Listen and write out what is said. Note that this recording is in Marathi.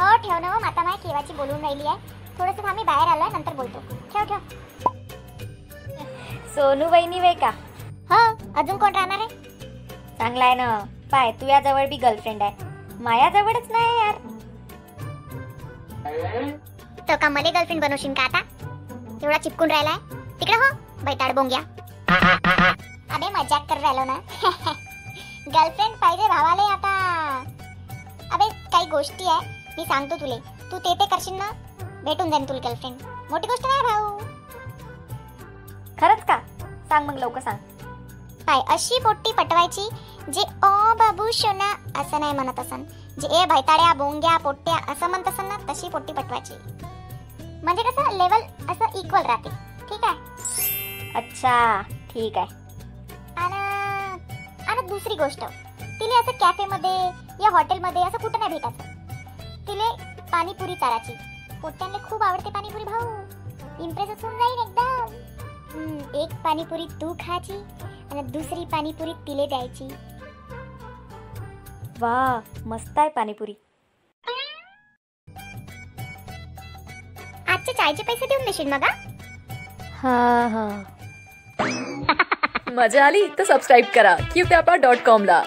हो ठेव ना हो माता माय केव्हाची बोलून राहिली आहे. थोडंसं थांबी बाहेर आलोय नंतर बोलतो. ठेव ठेव. सोनू वहिनी वे का? हो अजून कोण राहणार आहे? चांगला आहे ना. पाय तुझ्या जवळ बी गर्लफ्रेंड आहे. माया जवळच नाही यार. तो का मले गर्लफ्रेंड बनवशील का आता? एवढा चिपकून राहिलाय. तिकडे हो बैताड बोंग्या. अबे मजाक कर राहिलो ना. गर्लफ्रेंड पाहिजे भावाले आता. अबे काही गोष्टी आहे. मी सांगतो तुले. तू ते ते करशील ना भेटून जाईन तुला गर्लफ्रेंड मोठी गोष्ट नाही भाऊ. खरंच का? सांग मग लवकर सांग. पाय अशी पोट्टी पटवायची जे ओ बाबू शोना असं नाही म्हणत असन. जे ए भैताड्या बोंग्या पोट्ट्या असं म्हणत असन ना तशी पोट्टी पटवायची. म्हणजे कसं लेवल असं इक्वल राहते. ठीक आहे? अच्छा ठीक आहे. आणि आणि दुसरी गोष्ट. तिले असं कॅफेमध्ये या हॉटेलमध्ये असं कुठं नाही भेटायचं. पाणीपुरी चारायची पोट्ट्यांना खूप आवडते पाणीपुरी भाऊ. इम्प्रेस होऊन जाईल एकदम एक पाणीपुरी तू खायची आणि दुसरी पाणीपुरी तिले द्यायची. वा मस्त आहे पाणीपुरी. आजचे चायचे पैसे देऊन देशील मग हा? हा हा. मजा आली तर सबस्क्राईब करा. क्यूप्यापा डॉट कॉमला